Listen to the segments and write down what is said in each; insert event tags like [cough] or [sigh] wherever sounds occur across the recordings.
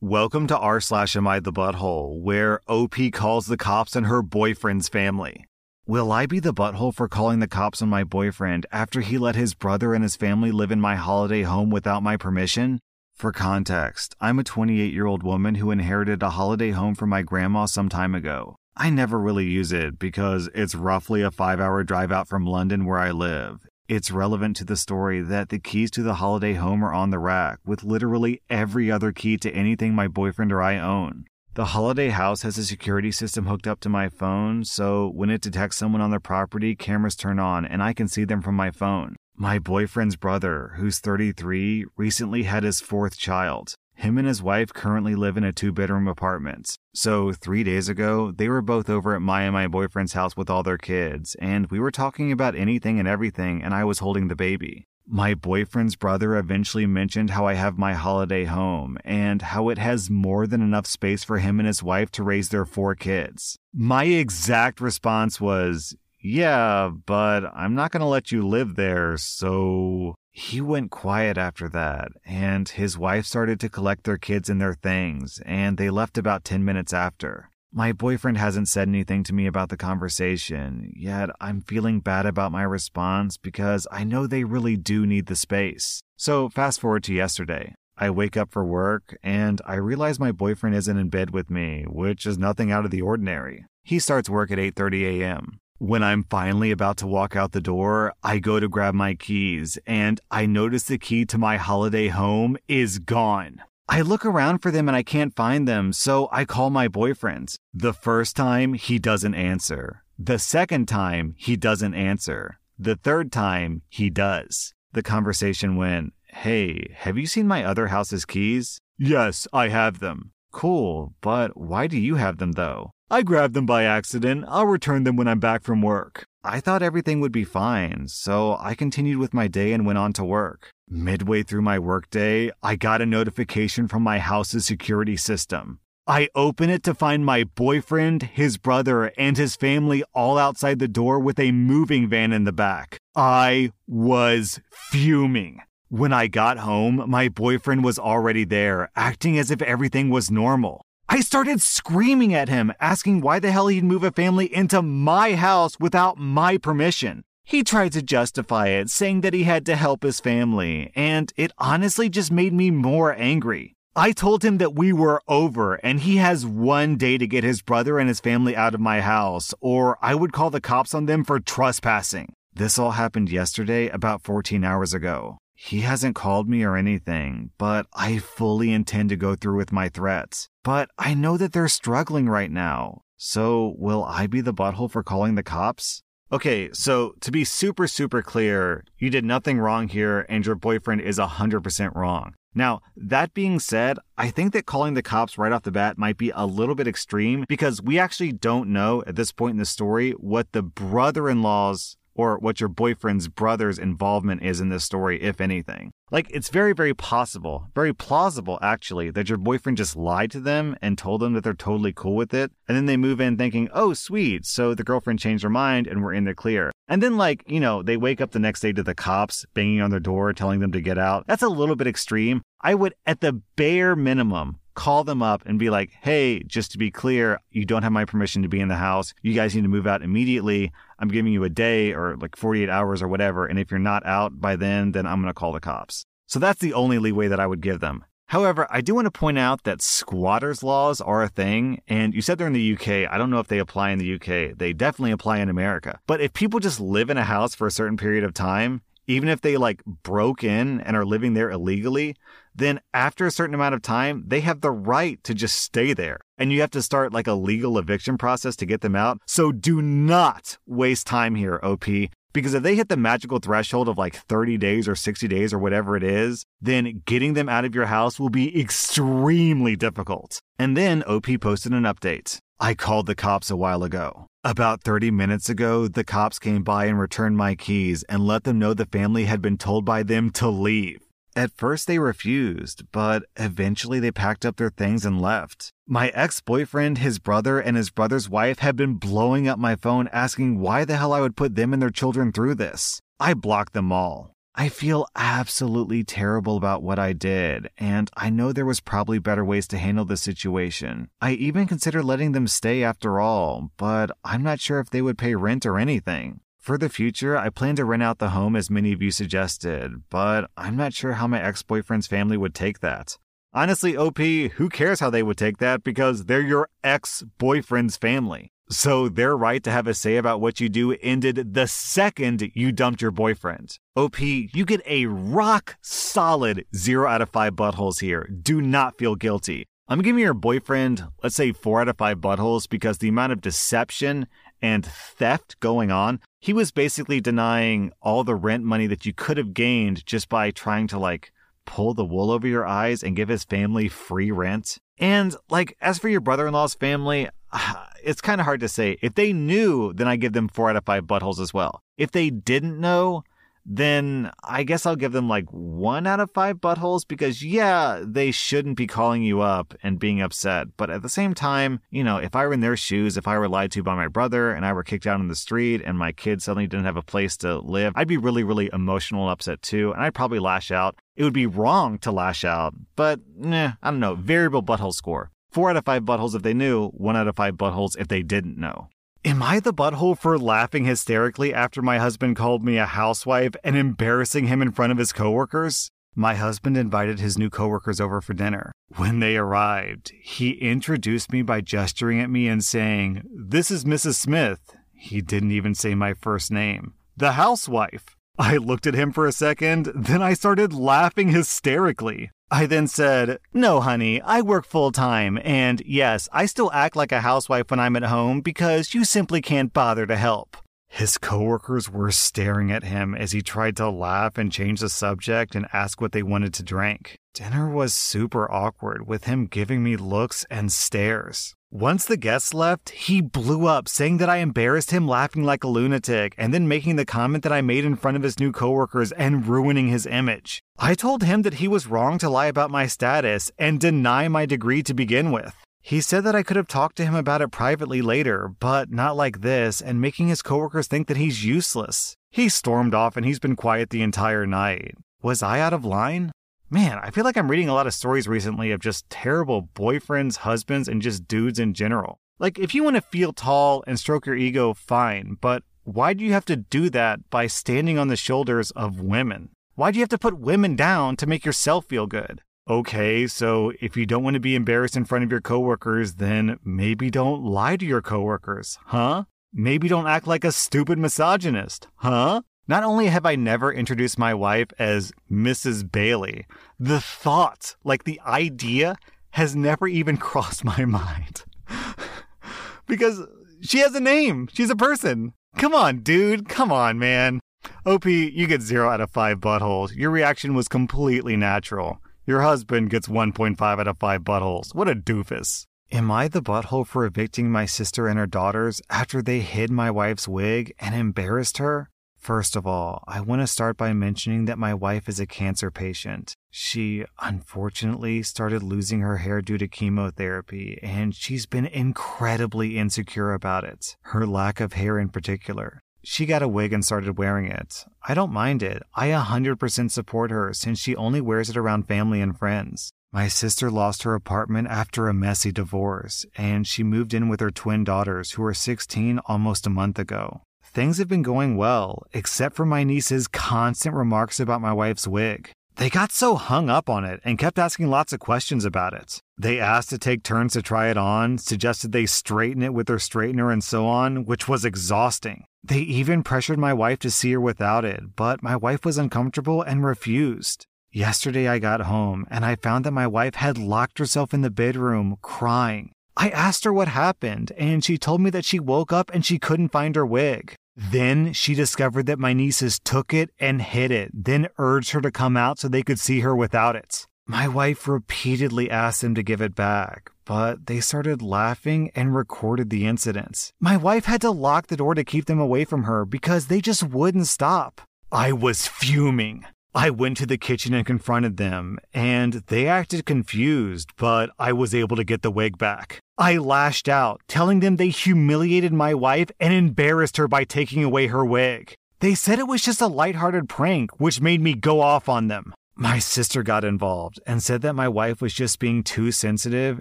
Welcome to r slash am I the butthole, where OP calls the cops on her boyfriend's family. Will I be the butthole for calling the cops on my boyfriend after he let his brother and his family live in my holiday home without my permission? For context, I'm a 28 year old woman who inherited a holiday home from my grandma some time ago. I never really use it because it's roughly a five hour drive out from London where I live. It's relevant to the story that the keys to the holiday home are on the rack, with literally every other key to anything my boyfriend or I own. The holiday house has a security system hooked up to my phone, so when it detects someone on the property, cameras turn on and I can see them from my phone. My boyfriend's brother, who's 33, recently had his fourth child. Him and his wife currently live in a two bedroom apartment. So, three days ago, they were both over at my and my boyfriend's house with all their kids, and we were talking about anything and everything, and I was holding the baby. My boyfriend's brother eventually mentioned how I have my holiday home and how it has more than enough space for him and his wife to raise their four kids. My exact response was, Yeah, but I'm not going to let you live there, so he went quiet after that, and his wife started to collect their kids and their things, and they left about 10 minutes after. My boyfriend hasn't said anything to me about the conversation, yet I'm feeling bad about my response because I know they really do need the space. So, fast forward to yesterday. I wake up for work and I realize my boyfriend isn't in bed with me, which is nothing out of the ordinary. He starts work at 8:30 a.m. When I'm finally about to walk out the door, I go to grab my keys and I notice the key to my holiday home is gone. I look around for them and I can't find them, so I call my boyfriend. The first time, he doesn't answer. The second time, he doesn't answer. The third time, he does. The conversation went, Hey, have you seen my other house's keys? Yes, I have them. Cool, but why do you have them though? I grabbed them by accident. I'll return them when I'm back from work. I thought everything would be fine, so I continued with my day and went on to work. Midway through my workday, I got a notification from my house's security system. I open it to find my boyfriend, his brother, and his family all outside the door with a moving van in the back. I was fuming. When I got home, my boyfriend was already there, acting as if everything was normal. I started screaming at him, asking why the hell he'd move a family into my house without my permission. He tried to justify it, saying that he had to help his family, and it honestly just made me more angry. I told him that we were over and he has one day to get his brother and his family out of my house, or I would call the cops on them for trespassing. This all happened yesterday, about 14 hours ago. He hasn't called me or anything, but I fully intend to go through with my threats. But I know that they're struggling right now. So will I be the butthole for calling the cops? Okay, so to be super, super clear, you did nothing wrong here and your boyfriend is 100% wrong. Now, that being said, I think that calling the cops right off the bat might be a little bit extreme because we actually don't know at this point in the story what the brother in law's or what your boyfriend's brother's involvement is in this story, if anything. Like, it's very, very possible, very plausible actually, that your boyfriend just lied to them and told them that they're totally cool with it. And then they move in thinking, oh, sweet. So the girlfriend changed her mind and we're in the clear. And then, like, you know, they wake up the next day to the cops banging on their door, telling them to get out. That's a little bit extreme. I would, at the bare minimum, call them up and be like, hey, just to be clear, you don't have my permission to be in the house. You guys need to move out immediately. I'm giving you a day or like 48 hours or whatever. And if you're not out by then, then I'm going to call the cops. So that's the only leeway that I would give them. However, I do want to point out that squatters' laws are a thing, and you said they're in the UK. I don't know if they apply in the UK. They definitely apply in America. But if people just live in a house for a certain period of time, even if they like broke in and are living there illegally, then after a certain amount of time, they have the right to just stay there. And you have to start like a legal eviction process to get them out. So do not waste time here, OP. Because if they hit the magical threshold of like 30 days or 60 days or whatever it is, then getting them out of your house will be extremely difficult. And then OP posted an update. I called the cops a while ago. About 30 minutes ago, the cops came by and returned my keys and let them know the family had been told by them to leave. At first, they refused, but eventually they packed up their things and left. My ex boyfriend, his brother, and his brother's wife had been blowing up my phone asking why the hell I would put them and their children through this. I blocked them all. I feel absolutely terrible about what I did, and I know there was probably better ways to handle the situation. I even considered letting them stay after all, but I'm not sure if they would pay rent or anything. For the future, I plan to rent out the home as many of you suggested, but I'm not sure how my ex boyfriend's family would take that. Honestly, OP, who cares how they would take that because they're your ex boyfriend's family. So their right to have a say about what you do ended the second you dumped your boyfriend. OP, you get a rock solid zero out of five buttholes here. Do not feel guilty. I'm giving your boyfriend, let's say four out of five buttholes because the amount of deception and theft going on, he was basically denying all the rent money that you could have gained just by trying to like pull the wool over your eyes and give his family free rent. And like, as for your brother in law's family, [sighs] it's kind of hard to say. If they knew, then I give them four out of five buttholes as well. If they didn't know, then I guess I'll give them like one out of five buttholes because, yeah, they shouldn't be calling you up and being upset. But at the same time, you know, if I were in their shoes, if I were lied to by my brother and I were kicked out on the street and my kid suddenly didn't have a place to live, I'd be really, really emotional and upset too. And I'd probably lash out. It would be wrong to lash out, but nah, I don't know. Variable butthole score. Four out of five buttholes if they knew, one out of five buttholes if they didn't know. Am I the butthole for laughing hysterically after my husband called me a housewife and embarrassing him in front of his coworkers? My husband invited his new coworkers over for dinner. When they arrived, he introduced me by gesturing at me and saying, This is Mrs. Smith. He didn't even say my first name. The housewife. I looked at him for a second, then I started laughing hysterically. I then said, No, honey, I work full time, and yes, I still act like a housewife when I'm at home because you simply can't bother to help. His coworkers were staring at him as he tried to laugh and change the subject and ask what they wanted to drink. Dinner was super awkward with him giving me looks and stares. Once the guests left, he blew up, saying that I embarrassed him laughing like a lunatic, and then making the comment that I made in front of his new coworkers and ruining his image. I told him that he was wrong to lie about my status and deny my degree to begin with. He said that I could have talked to him about it privately later, but not like this, and making his coworkers think that he's useless. He stormed off and he's been quiet the entire night. Was I out of line? Man, I feel like I'm reading a lot of stories recently of just terrible boyfriends, husbands, and just dudes in general. Like, if you want to feel tall and stroke your ego, fine, but why do you have to do that by standing on the shoulders of women? Why do you have to put women down to make yourself feel good? Okay, so if you don't want to be embarrassed in front of your coworkers, then maybe don't lie to your coworkers, huh? Maybe don't act like a stupid misogynist, huh? Not only have I never introduced my wife as Mrs. Bailey, the thought, like the idea, has never even [laughs] crossed my mind. [laughs] because she has a name. She's a person. Come on, dude. Come on, man. OP, you get zero out of five buttholes. Your reaction was completely natural. Your husband gets 1.5 out of five buttholes. What a doofus. Am I the butthole for evicting my sister and her daughters after they hid my wife's wig and embarrassed her? First of all, I want to start by mentioning that my wife is a cancer patient. She unfortunately started losing her hair due to chemotherapy, and she's been incredibly insecure about it, her lack of hair in particular. She got a wig and started wearing it. I don't mind it. I 100% support her since she only wears it around family and friends. My sister lost her apartment after a messy divorce, and she moved in with her twin daughters, who are 16, almost a month ago. Things have been going well, except for my niece's constant remarks about my wife's wig. They got so hung up on it and kept asking lots of questions about it. They asked to take turns to try it on, suggested they straighten it with their straightener and so on, which was exhausting. They even pressured my wife to see her without it, but my wife was uncomfortable and refused. Yesterday I got home and I found that my wife had locked herself in the bedroom crying. I asked her what happened, and she told me that she woke up and she couldn't find her wig. Then she discovered that my nieces took it and hid it, then urged her to come out so they could see her without it. My wife repeatedly asked them to give it back, but they started laughing and recorded the incidents. My wife had to lock the door to keep them away from her because they just wouldn't stop. I was fuming. I went to the kitchen and confronted them, and they acted confused, but I was able to get the wig back. I lashed out, telling them they humiliated my wife and embarrassed her by taking away her wig. They said it was just a lighthearted prank, which made me go off on them. My sister got involved and said that my wife was just being too sensitive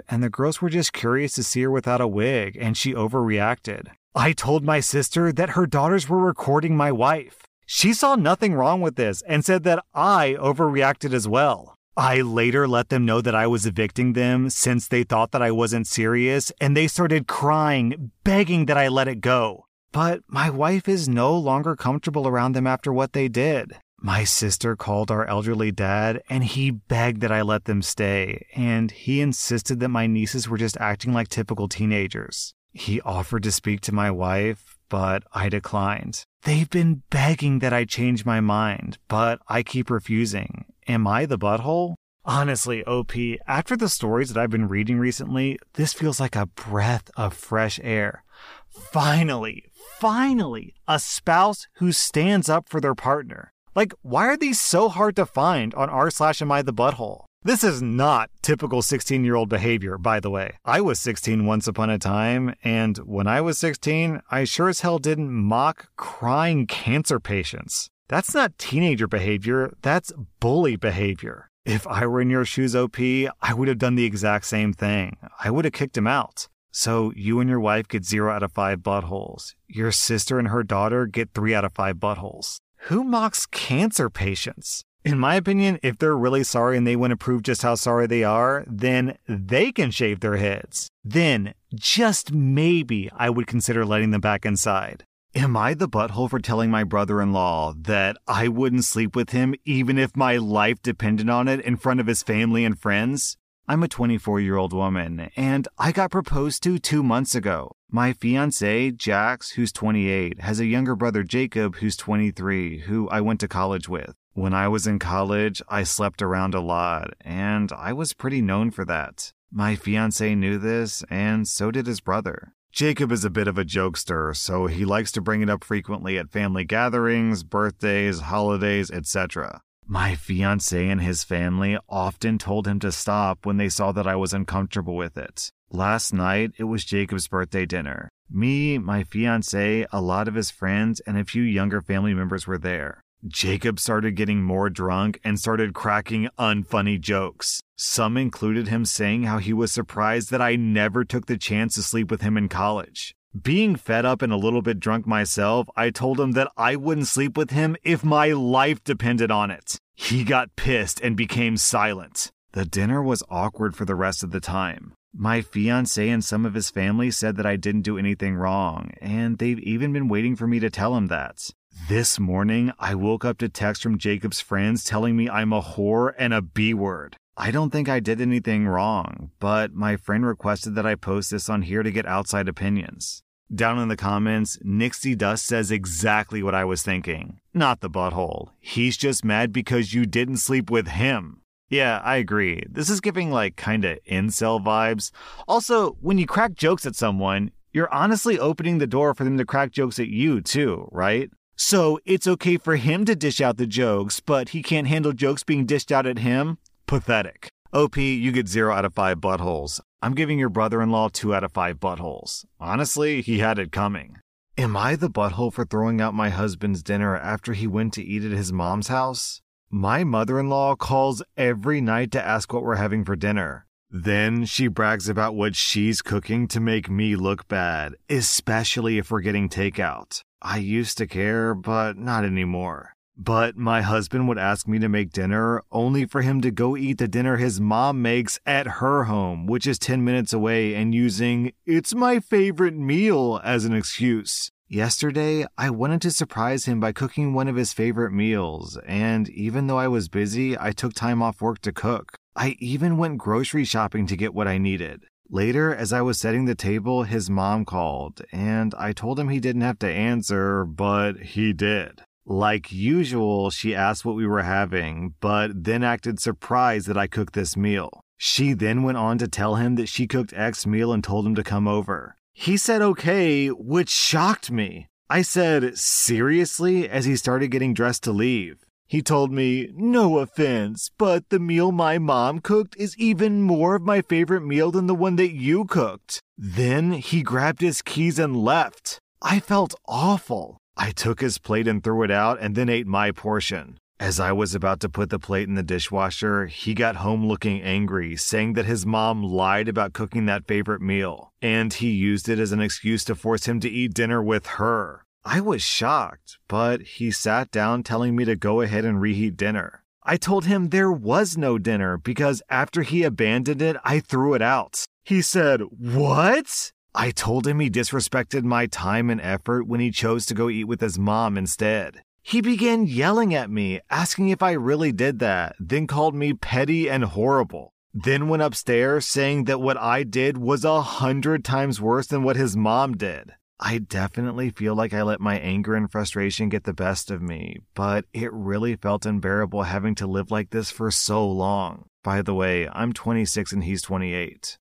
and the girls were just curious to see her without a wig and she overreacted. I told my sister that her daughters were recording my wife. She saw nothing wrong with this and said that I overreacted as well. I later let them know that I was evicting them since they thought that I wasn't serious and they started crying, begging that I let it go. But my wife is no longer comfortable around them after what they did. My sister called our elderly dad and he begged that I let them stay, and he insisted that my nieces were just acting like typical teenagers. He offered to speak to my wife, but I declined. They've been begging that I change my mind, but I keep refusing. Am I the butthole? Honestly, OP, after the stories that I've been reading recently, this feels like a breath of fresh air. Finally, finally, a spouse who stands up for their partner. Like, why are these so hard to find on r slash am I the butthole? This is not typical 16 year old behavior, by the way. I was 16 once upon a time, and when I was 16, I sure as hell didn't mock crying cancer patients. That's not teenager behavior, that's bully behavior. If I were in your shoes, OP, I would have done the exact same thing. I would have kicked him out. So you and your wife get zero out of five buttholes. Your sister and her daughter get three out of five buttholes. Who mocks cancer patients? In my opinion, if they're really sorry and they want to prove just how sorry they are, then they can shave their heads. Then, just maybe, I would consider letting them back inside. Am I the butthole for telling my brother in law that I wouldn't sleep with him even if my life depended on it in front of his family and friends? I'm a 24 year old woman, and I got proposed to two months ago. My fiance, Jax, who's 28, has a younger brother, Jacob, who's 23, who I went to college with. When I was in college, I slept around a lot, and I was pretty known for that. My fiance knew this, and so did his brother. Jacob is a bit of a jokester, so he likes to bring it up frequently at family gatherings, birthdays, holidays, etc. My fiance and his family often told him to stop when they saw that I was uncomfortable with it. Last night, it was Jacob's birthday dinner. Me, my fiance, a lot of his friends, and a few younger family members were there. Jacob started getting more drunk and started cracking unfunny jokes. Some included him saying how he was surprised that I never took the chance to sleep with him in college. Being fed up and a little bit drunk myself, I told him that I wouldn't sleep with him if my life depended on it. He got pissed and became silent. The dinner was awkward for the rest of the time. My fiance and some of his family said that I didn't do anything wrong, and they've even been waiting for me to tell him that. This morning, I woke up to text from Jacob's friends telling me I'm a whore and a B word. I don't think I did anything wrong, but my friend requested that I post this on here to get outside opinions. Down in the comments, Nixie Dust says exactly what I was thinking. Not the butthole. He's just mad because you didn't sleep with him. Yeah, I agree. This is giving like kinda incel vibes. Also, when you crack jokes at someone, you're honestly opening the door for them to crack jokes at you too, right? So it's okay for him to dish out the jokes, but he can't handle jokes being dished out at him? Pathetic. OP, you get 0 out of 5 buttholes. I'm giving your brother in law 2 out of 5 buttholes. Honestly, he had it coming. Am I the butthole for throwing out my husband's dinner after he went to eat at his mom's house? My mother in law calls every night to ask what we're having for dinner. Then she brags about what she's cooking to make me look bad, especially if we're getting takeout. I used to care, but not anymore. But my husband would ask me to make dinner only for him to go eat the dinner his mom makes at her home, which is 10 minutes away, and using, it's my favorite meal as an excuse. Yesterday, I wanted to surprise him by cooking one of his favorite meals, and even though I was busy, I took time off work to cook. I even went grocery shopping to get what I needed. Later, as I was setting the table, his mom called, and I told him he didn't have to answer, but he did. Like usual, she asked what we were having, but then acted surprised that I cooked this meal. She then went on to tell him that she cooked X meal and told him to come over. He said okay, which shocked me. I said, seriously, as he started getting dressed to leave. He told me, no offense, but the meal my mom cooked is even more of my favorite meal than the one that you cooked. Then he grabbed his keys and left. I felt awful. I took his plate and threw it out and then ate my portion. As I was about to put the plate in the dishwasher, he got home looking angry, saying that his mom lied about cooking that favorite meal, and he used it as an excuse to force him to eat dinner with her. I was shocked, but he sat down telling me to go ahead and reheat dinner. I told him there was no dinner because after he abandoned it, I threw it out. He said, What? I told him he disrespected my time and effort when he chose to go eat with his mom instead. He began yelling at me, asking if I really did that, then called me petty and horrible. Then went upstairs saying that what I did was a hundred times worse than what his mom did. I definitely feel like I let my anger and frustration get the best of me, but it really felt unbearable having to live like this for so long. By the way, I'm 26 and he's 28.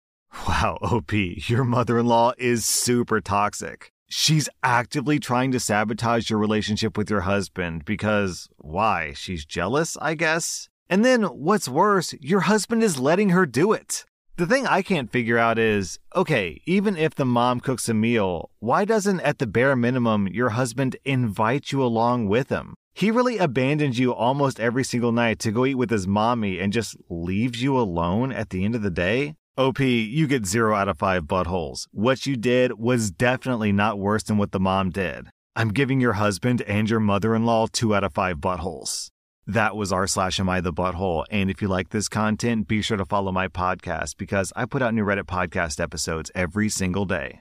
Wow, [laughs] OP, your mother in law is super toxic. She's actively trying to sabotage your relationship with your husband because, why? She's jealous, I guess? And then, what's worse, your husband is letting her do it. The thing I can't figure out is okay, even if the mom cooks a meal, why doesn't, at the bare minimum, your husband invite you along with him? He really abandons you almost every single night to go eat with his mommy and just leaves you alone at the end of the day? OP, you get zero out of five buttholes. What you did was definitely not worse than what the mom did. I'm giving your husband and your mother in law two out of five buttholes. That was r slash am I the butthole. And if you like this content, be sure to follow my podcast because I put out new Reddit podcast episodes every single day.